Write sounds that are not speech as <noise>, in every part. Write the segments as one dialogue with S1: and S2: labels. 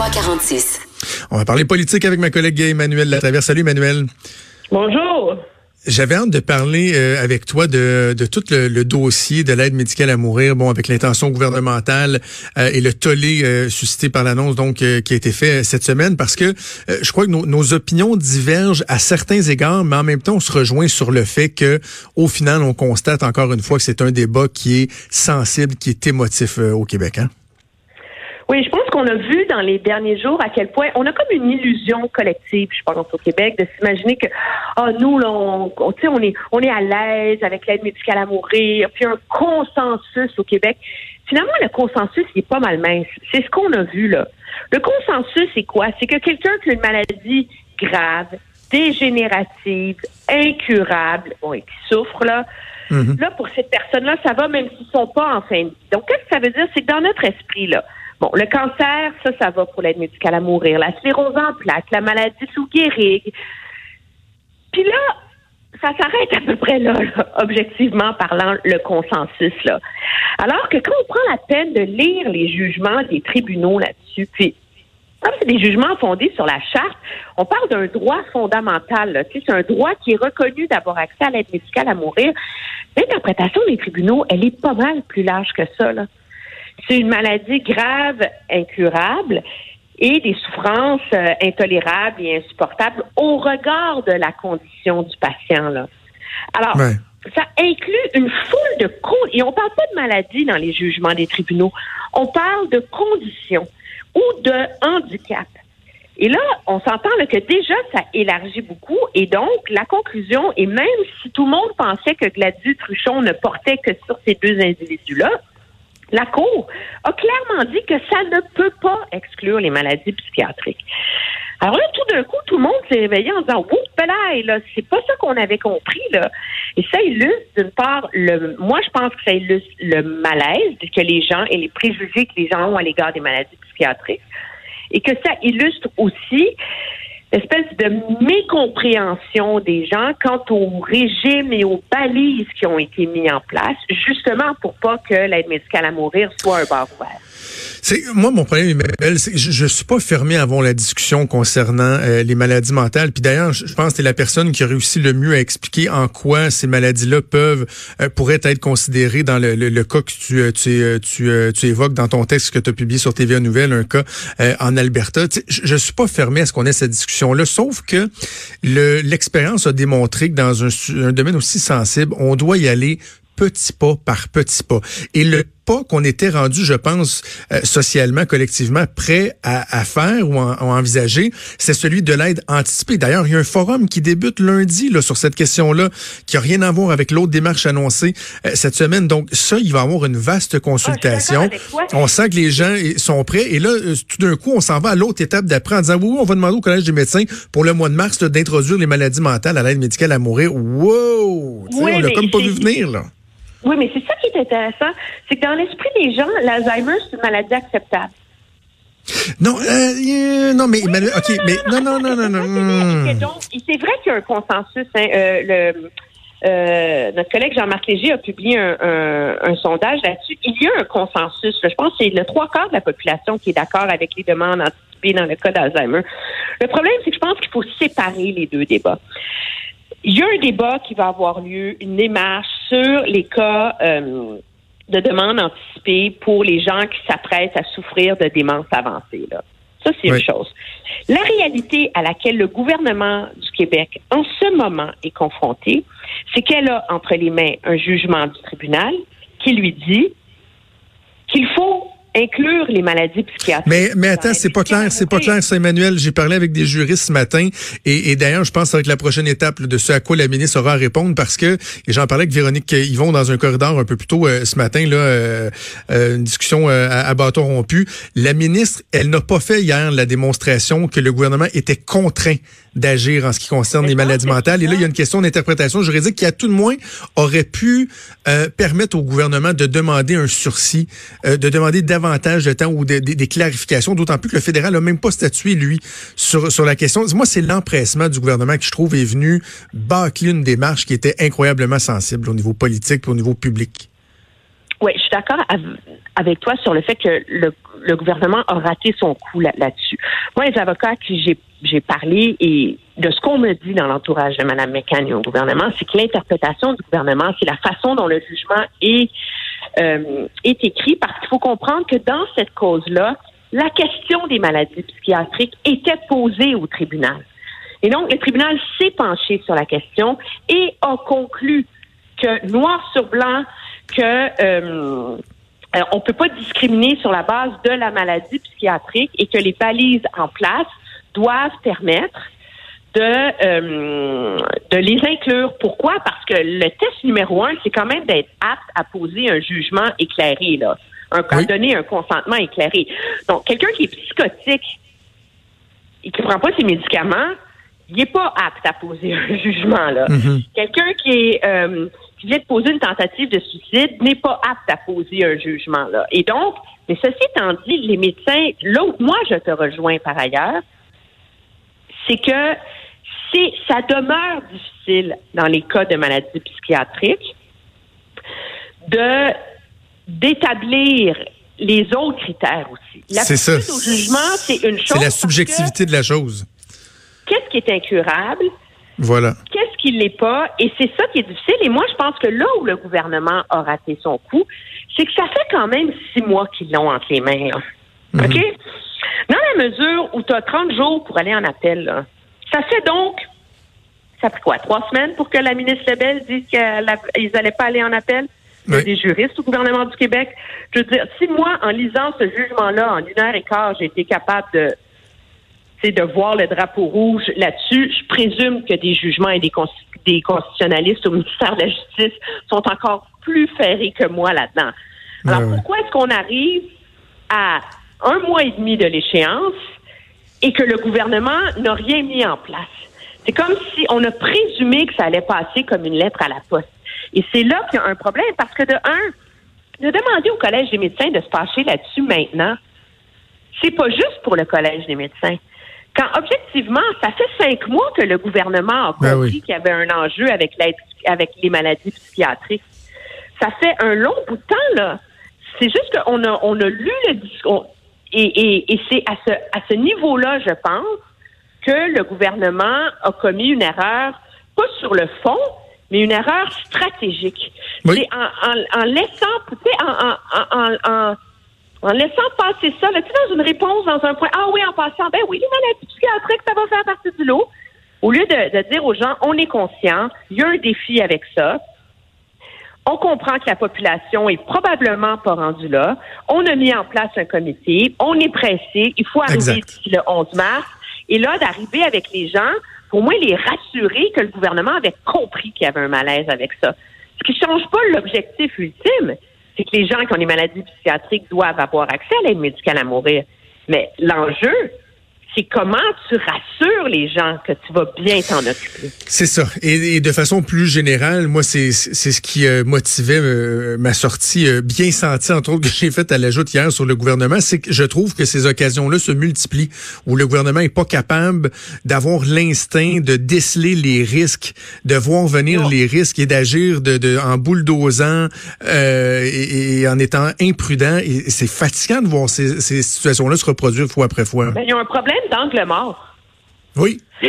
S1: 2346.
S2: On va parler politique avec ma collègue Emmanuel Latraverse. Salut Emmanuel.
S3: Bonjour.
S2: J'avais hâte de parler euh, avec toi de, de tout le, dossier de l'aide médicale à mourir, bon, avec l'intention gouvernementale euh, et le tollé euh, suscité par l'annonce donc qui a été fait cette semaine, parce que je crois que nos, opinions divergent à certains égards, mais en même temps, on se rejoint sur le fait que, au final, on constate encore une fois que c'est un débat qui est sensible, qui est émotif au Québec. Hein?
S3: Oui, je pense qu'on a vu dans les derniers jours à quel point on a comme une illusion collective, je pense, au Québec, de s'imaginer que ah nous, là, on, on, on est on est à l'aise avec l'aide médicale à mourir, puis un consensus au Québec. Finalement, le consensus il est pas mal mince. C'est ce qu'on a vu là. Le consensus, c'est quoi? C'est que quelqu'un qui a une maladie grave, dégénérative, incurable, bon, et qui souffre, là, mm-hmm. là, pour cette personne-là, ça va même s'ils sont pas en fin de vie. Donc, qu'est-ce que ça veut dire? C'est que dans notre esprit, là, Bon, le cancer, ça, ça va pour l'aide médicale à mourir. La sclérose en plaques, la maladie sous Gehrig. Puis là, ça s'arrête à peu près là, objectivement parlant, le consensus. là. Alors que quand on prend la peine de lire les jugements des tribunaux là-dessus, puis comme c'est des jugements fondés sur la charte, on parle d'un droit fondamental. C'est un droit qui est reconnu d'avoir accès à l'aide médicale à mourir. L'interprétation des tribunaux, elle est pas mal plus large que ça. Là. C'est une maladie grave, incurable et des souffrances euh, intolérables et insupportables au regard de la condition du patient. Là. Alors, ça inclut une foule de causes. Et on parle pas de maladie dans les jugements des tribunaux. On parle de conditions ou de handicap. Et là, on s'entend que déjà, ça élargit beaucoup. Et donc, la conclusion, et même si tout le monde pensait que Gladys Truchon ne portait que sur ces deux individus-là, la Cour a clairement dit que ça ne peut pas exclure les maladies psychiatriques. Alors là, tout d'un coup, tout le monde s'est réveillé en disant Oups, là, c'est pas ça qu'on avait compris, là. Et ça illustre, d'une part, le moi je pense que ça illustre le malaise que les gens et les préjugés que les gens ont à l'égard des maladies psychiatriques. Et que ça illustre aussi espèce de mécompréhension des gens quant au régime et aux balises qui ont été mis en place, justement pour pas que l'aide médicale à mourir soit un bar.
S2: C'est moi mon problème, Emmanuel, c'est que je, je suis pas fermé avant la discussion concernant euh, les maladies mentales. Puis d'ailleurs, je pense que c'est la personne qui a réussi le mieux à expliquer en quoi ces maladies-là peuvent euh, pourraient être considérées dans le, le, cas que tu euh, tu, tu, tu évoques dans ton texte que tu as publié sur TVA Nouvelle, un cas en Alberta. je, je suis pas fermé à ce qu'on ait cette discussion-là, sauf que l'expérience a démontré que dans un, un domaine aussi sensible, on doit y aller petit pas par petit pas. Et le pas qu'on était rendu, je pense, euh, socialement, collectivement, prêt à, faire ou à, envisager, c'est celui de l'aide anticipée. D'ailleurs, il y a un forum qui débute lundi là, sur cette question-là, qui a rien à voir avec l'autre démarche annoncée euh, cette semaine. Donc, ça, il va y avoir une vaste ah, consultation. on sent que les gens sont prêts. Et là, euh, tout d'un coup, on s'en va à l'autre étape d'après en disant, oui, on va demander au Collège des médecins pour le mois de mars d'introduire les maladies mentales à l'aide médicale à mourir. Wow! on l'a comme pas vu venir, là.
S3: Oui, mais c'est ça qui est intéressant. C'est que dans l'esprit des gens, l'Alzheimer, c'est une maladie acceptable.
S2: Non, euh, non, mais, ok, mais non, non, non, non, non.
S3: C'est vrai qu'il y a un consensus. Hein, euh, le, euh, notre collègue Jean-Marc Léger a publié un, un, sondage là-dessus. Il y a un consensus. je pense que c'est le trois quarts de la population qui est d'accord avec les demandes anticipées dans le cas d'Alzheimer. Le problème, c'est que je pense qu'il faut séparer les deux débats. Il y a un débat qui va avoir lieu, une démarche sur les cas euh, de demande anticipée pour les gens qui s'apprêtent à souffrir de démence avancée. Là. Ça, c'est une chose. La réalité à laquelle le gouvernement du Québec, en ce moment, est confronté, c'est qu'elle a entre les mains un jugement du tribunal qui lui dit qu'il faut inclure les maladies psychiatriques.
S2: Mais, mais attends, c'est pas clair, c'est pas clair, ça, Emmanuel. J'ai parlé avec des juristes ce matin et, et d'ailleurs, je pense que ça va être la prochaine étape de ce à quoi la ministre aura à répondre parce que, et j'en parlais avec Véronique Yvon dans un corridor un peu plus tôt euh, ce matin, là, euh, euh, une discussion à, à, bâton rompu. La ministre, elle n'a pas fait hier la démonstration que le gouvernement était contraint d'agir en ce qui concerne les maladies mentales. Et là, il y a une question d'interprétation juridique qui, à tout le moins, aurait pu permettre au gouvernement de demander un sursis, de demander davantage de temps ou des, clarifications, d'autant plus que le fédéral n'a même pas statué, lui, sur, sur la question. Moi, c'est l'empressement du gouvernement qui, je trouve, est venu bâcler une démarche qui était incroyablement sensible au niveau politique et au niveau public.
S3: Oui, je suis d'accord avec toi sur le fait que le, gouvernement a raté son coup là-dessus. Moi, les avocats à qui j'ai parlé et de ce qu'on me dit dans l'entourage de Mme McCann au gouvernement, c'est que l'interprétation du gouvernement, c'est la façon dont le jugement est, euh, est écrit, parce qu'il faut comprendre que dans cette cause-là, la question des maladies psychiatriques était posée au tribunal. Et donc, le tribunal s'est penché sur la question et a conclu que noir sur blanc, que euh, on peut pas discriminer sur la base de la maladie psychiatrique et que les balises en place doivent permettre de euh, de les inclure. Pourquoi? Parce que le test numéro un, c'est quand même d'être apte à poser un jugement éclairé là, un à donner un consentement éclairé. Donc quelqu'un qui est psychotique et qui prend pas ses médicaments, il n'est pas apte à poser <laughs> un jugement là. Mm-hmm. Quelqu'un qui est euh, qui vient de poser une tentative de suicide n'est pas apte à poser un jugement là. Et donc, mais ceci étant dit, les médecins, là où moi je te rejoins par ailleurs, c'est que c'est ça demeure difficile dans les cas de maladies psychiatriques de d'établir les autres critères aussi.
S2: C'est ça.
S3: au jugement, c'est une chose.
S2: C'est la subjectivité de la chose.
S3: Qu'est-ce qui est incurable?
S2: Voilà.
S3: Qu'est-ce qui l'est pas? Et c'est ça qui est difficile. Et moi, je pense que là où le gouvernement a raté son coup, c'est que ça fait quand même six mois qu'ils l'ont entre les mains. Mhm. OK? Dans la mesure où tu as 30 jours pour aller en appel, ça fait donc, ça fait quoi, trois semaines pour que la ministre Lebel dise qu'ils n'allaient pas aller en appel? A des juristes au gouvernement du Québec. Je veux dire, si moi, en lisant ce jugement-là, en une heure et quart, j'ai été capable de de voir le drapeau rouge là-dessus. Je présume que des jugements et des, des constitutionnalistes au ministère de la Justice sont encore plus ferrés que moi là-dedans. Alors, pourquoi est-ce qu'on arrive à un mois et demi de l'échéance et que le gouvernement n'a rien mis en place? C'est comme si on a présumé que ça allait passer comme une lettre à la poste. Et c'est là qu'il y a un problème parce que de un, de demander au Collège des médecins de se pencher là-dessus maintenant, c'est pas juste pour le Collège des médecins. Quand objectivement, ça fait cinq mois que le gouvernement a ben compris qu'il y avait un enjeu avec avec les maladies psychiatriques. Ça fait un long bout de temps, là. C'est juste qu'on a, on a lu le discours. Et, et, et c'est à ce, à ce niveau-là, je pense, que le gouvernement a commis une erreur, pas sur le fond, mais une erreur stratégique. C'est en, en, en, laissant, tu sais, en, en, en en laissant passer ça, là, tu sais, dans une réponse, dans un point, ah oui, en passant, ben oui, les maladies psychiatriques, ça va faire partie du lot. Au lieu de, de dire aux gens, on est conscient, il y a un défi avec ça. On comprend que la population est probablement pas rendue là. On a mis en place un comité. On est pressé. Il faut arriver d'ici le 11 mars. Et là, d'arriver avec les gens, pour moi, les rassurer que le gouvernement avait compris qu'il y avait un malaise avec ça. Ce qui change pas l'objectif ultime c'est que les gens qui ont des maladies psychiatriques doivent avoir accès à l'aide médicale à mourir. Mais l'enjeu, c'est comment tu rassures les gens que tu vas bien t'en occuper.
S2: C'est ça. Et, de façon plus générale, moi, c'est ce qui euh, motivait euh, ma sortie euh, bien sentie, entre autres, que j'ai faite à l'ajout hier sur le gouvernement, c'est que je trouve que ces occasions-là se multiplient, où le gouvernement est pas capable d'avoir l'instinct de déceler les risques, de voir venir les risques et d'agir de, de, en bulldozant et, et, en étant imprudent. Et c'est fatigant de voir ces, ces situations-là se reproduire fois après fois.
S3: Ben, il y a un problème d'angle mort.
S2: Oui. <laughs>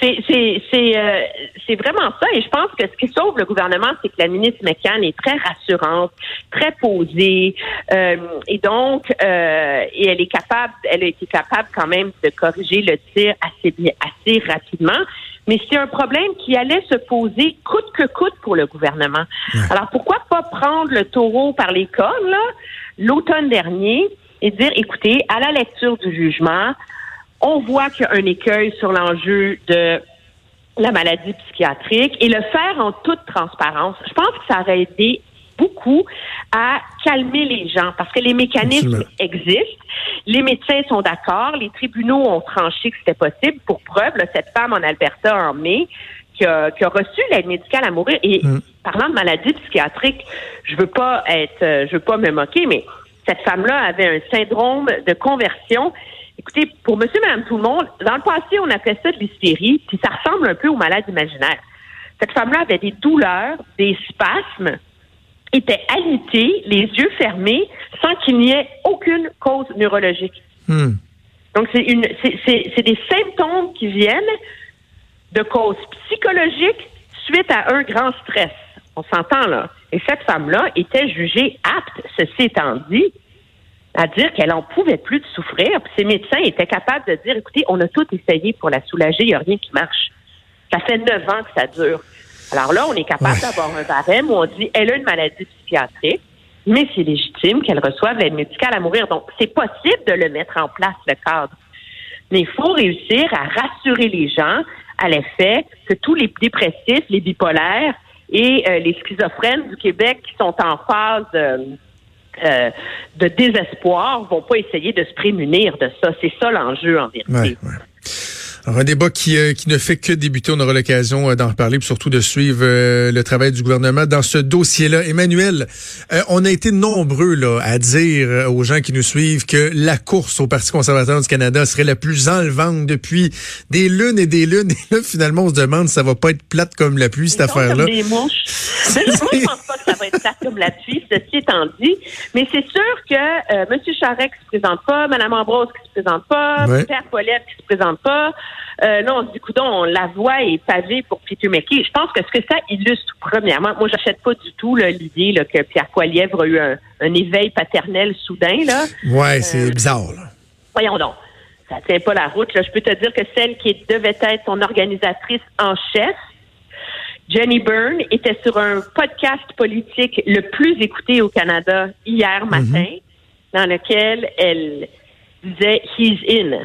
S3: Euh, c'est vraiment ça. Et je pense que ce qui sauve le gouvernement, c'est que la ministre McCann est très rassurante, très posée. Euh, et donc, euh, et elle est capable, elle a été capable quand même de corriger le tir assez, assez rapidement. Mais c'est un problème qui allait se poser coûte que coûte pour le gouvernement. Alors, pourquoi pas prendre le taureau par les cornes, l'automne dernier, et dire, écoutez, à la lecture du jugement, on voit qu'il y a un écueil sur l'enjeu de la maladie psychiatrique et le faire en toute transparence. Je pense que ça aurait aidé beaucoup à calmer les gens parce que les mécanismes existent. Les médecins sont d'accord. Les tribunaux ont tranché que c'était possible. Pour preuve, cette femme en Alberta en mai qui a, reçu l'aide médicale à mourir. Et mm. parlant de maladie psychiatrique, je veux pas être, je veux pas me moquer, mais cette femme-là avait un syndrome de conversion Écoutez, pour monsieur, madame, tout le monde, dans le passé, on appelait ça de l'hystérie, puis ça ressemble un peu aux malades imaginaires. Cette femme-là avait des douleurs, des spasmes était alité, les yeux fermés, sans qu'il n'y ait aucune cause neurologique. Hmm. Donc, c'est une, c'est des symptômes qui viennent de causes psychologiques suite à un grand stress. On s'entend là. Et cette femme-là était jugée apte, ceci étant dit, à dire qu'elle en pouvait plus de souffrir. Puis ses médecins étaient capables de dire, écoutez, on a tout essayé pour la soulager, il n'y a rien qui marche. Ça fait neuf ans que ça dure. Alors là, on est capable d'avoir un barème où on dit, elle a une maladie psychiatrique, mais c'est légitime qu'elle reçoive l'aide médicale à mourir. Donc, c'est possible de le mettre en place, le cadre. Mais il faut réussir à rassurer les gens à l'effet que tous les dépressifs, les bipolaires et euh, les schizophrènes du Québec qui sont en phase euh, euh, de désespoir vont pas essayer de se prémunir de ça. C'est ça l'enjeu en vérité
S2: un débat qui, euh, qui ne fait que débuter. On aura l'occasion euh, d'en reparler, puis surtout de suivre euh, le travail du gouvernement dans ce dossier-là. Emmanuel, on a été nombreux là, à dire aux gens qui nous suivent que la course au Parti conservateur du Canada serait la plus enlevante depuis des lunes et des lunes. <laughs> Et là, finalement, on se demande si ça va pas être plate comme la pluie, cette affaire-là.
S3: Mouches. <laughs> je pense pas que ça va être plate comme la pluie, ceci étant dit. Mais c'est sûr que euh, M. Charest qui se présente pas, Mme Ambrose qui se présente pas, Pierre Paulette qui se présente pas, euh, non, du coup, la voix est pavée pour Peter McKay. Je pense que ce que ça illustre, premièrement, moi, j'achète pas du tout l'idée que Pierre Poilievre a eu un, éveil paternel soudain. Là.
S2: Ouais, c'est euh, bizarre.
S3: Voyons donc. Ça tient pas la route. Je peux te dire que celle qui devait être son organisatrice en chef, Jenny Byrne, était sur un podcast politique le plus écouté au Canada hier mhm. matin, dans lequel elle disait He's in.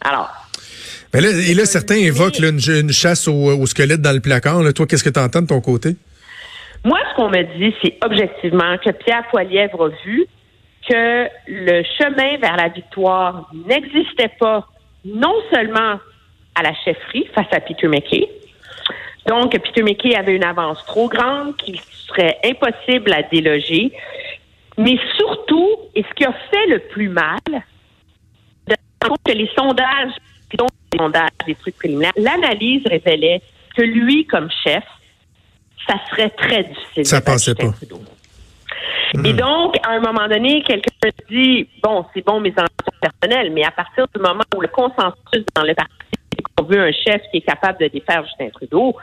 S3: Alors,
S2: mais là, et là, certains évoquent une, chasse au, squelette dans le placard. Toi, qu'est-ce que tu entends de ton côté?
S3: Moi, ce qu'on me dit, c'est objectivement que Pierre Poilièvre a vu que le chemin vers la victoire n'existait pas non seulement à la chefferie face à Peter McKay, donc Peter McKay avait une avance trop grande qu'il serait impossible à déloger, mais surtout, et ce qui a fait le plus mal, que les sondages des sondages, des trucs préliminaires, l'analyse révélait que lui, comme chef, ça serait très difficile.
S2: Ça passait pas.
S3: Et hmm. donc, à un moment donné, quelqu'un dit, bon, c'est bon mes ambitions personnelles, mais à partir du moment où le consensus dans le parti, c'est qu'on veut un chef qui est capable de défaire Justin Trudeau,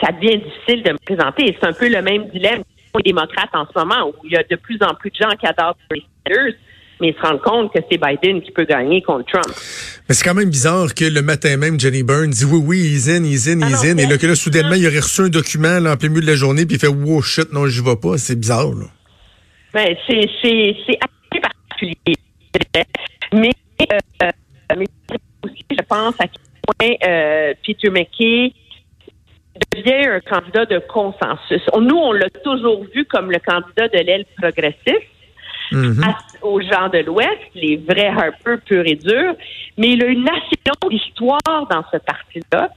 S3: ça devient difficile de me présenter. Et c'est un peu le même dilemme les démocrates en ce moment, où il y a de plus en plus de gens qui adorent les Sanders, mais ils se rendent compte que c'est Biden qui peut gagner contre Trump.
S2: Mais c'est quand même bizarre que le matin même, Jenny Burns dit oui, oui, he's in, he's in, ah he's in. Et là, que là, soudainement, il aurait reçu un document là, en plein milieu de la journée, puis il fait wow, shit, non, je vais pas. C'est bizarre, là.
S3: Ben, c'est, c'est, c'est assez particulier. Mais, euh, mais aussi, je pense à quel point euh, Peter McKay devient un candidat de consensus. Nous, on l'a toujours vu comme le candidat de l'aile progressiste. Mm-hmm. aux gens de l'Ouest, les vrais Harper purs et durs, mais il a une assez longue histoire dans ce parti-là.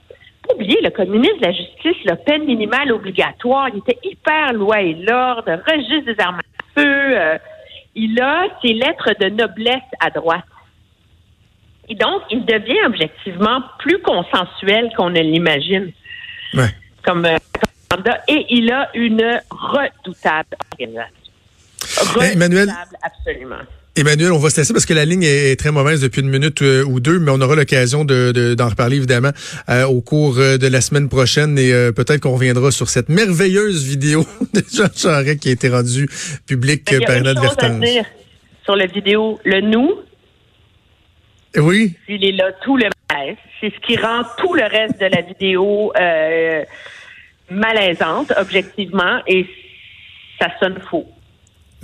S3: Pas oublier, le communisme de la justice, la peine minimale obligatoire, il était hyper loi et l'ordre, registre des armes à feu. Euh, il a ses lettres de noblesse à droite. Et donc, il devient objectivement plus consensuel qu'on ne l'imagine. Comme, euh. Et il a une redoutable organisation.
S2: Emmanuel,
S3: absolument.
S2: Emmanuel, on va se laisser parce que la ligne est très mauvaise depuis une minute euh, ou deux, mais on aura l'occasion de, d'en reparler évidemment euh, au cours euh, de la semaine prochaine et peut-être qu'on reviendra sur cette merveilleuse vidéo <laughs> de Jean Charest qui a été rendue publique par notre Vertance.
S3: Sur la vidéo, le nous.
S2: Oui.
S3: Il est là tout le malaise. C'est ce qui rend tout le reste de la vidéo malaisante, objectivement, et ça sonne faux.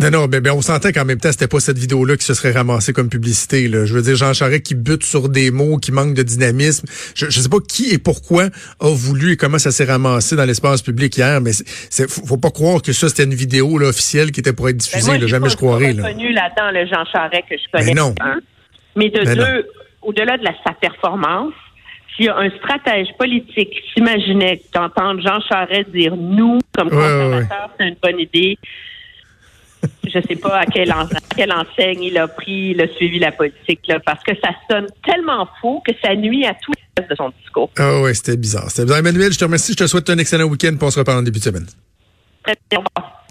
S2: Non, non, ben, ben on sentait qu'en même temps, c'était pas cette vidéo-là qui se serait ramassée comme publicité. Là. Je veux dire, Jean Charest qui bute sur des mots, qui manque de dynamisme. Je, je sais pas qui et pourquoi a voulu et comment ça s'est ramassé dans l'espace public hier, mais c'est, faut pas croire que ça, c'était une vidéo là, officielle qui était pour être ben, diffusée. là, jamais je croirais.
S3: Là. connu là-dedans le Jean Charest que je connais. Mais non. Mais de ben deux, au-delà de la, sa performance, s'il y a un stratège politique qui s'imaginait d'entendre Jean Charest dire nous, comme conservateurs, c'est une bonne idée, je sais pas à quelle, quelle enseigne il a pris, il a suivi la politique, là, parce que ça sonne tellement faux que ça nuit à tout le reste de son discours.
S2: Ah ouais, c'était bizarre. C'était bizarre. Emmanuel, je te remercie. Je te souhaite un excellent week-end. On se reparle en début de semaine.
S3: Très bien. Au revoir.